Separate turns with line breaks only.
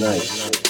night.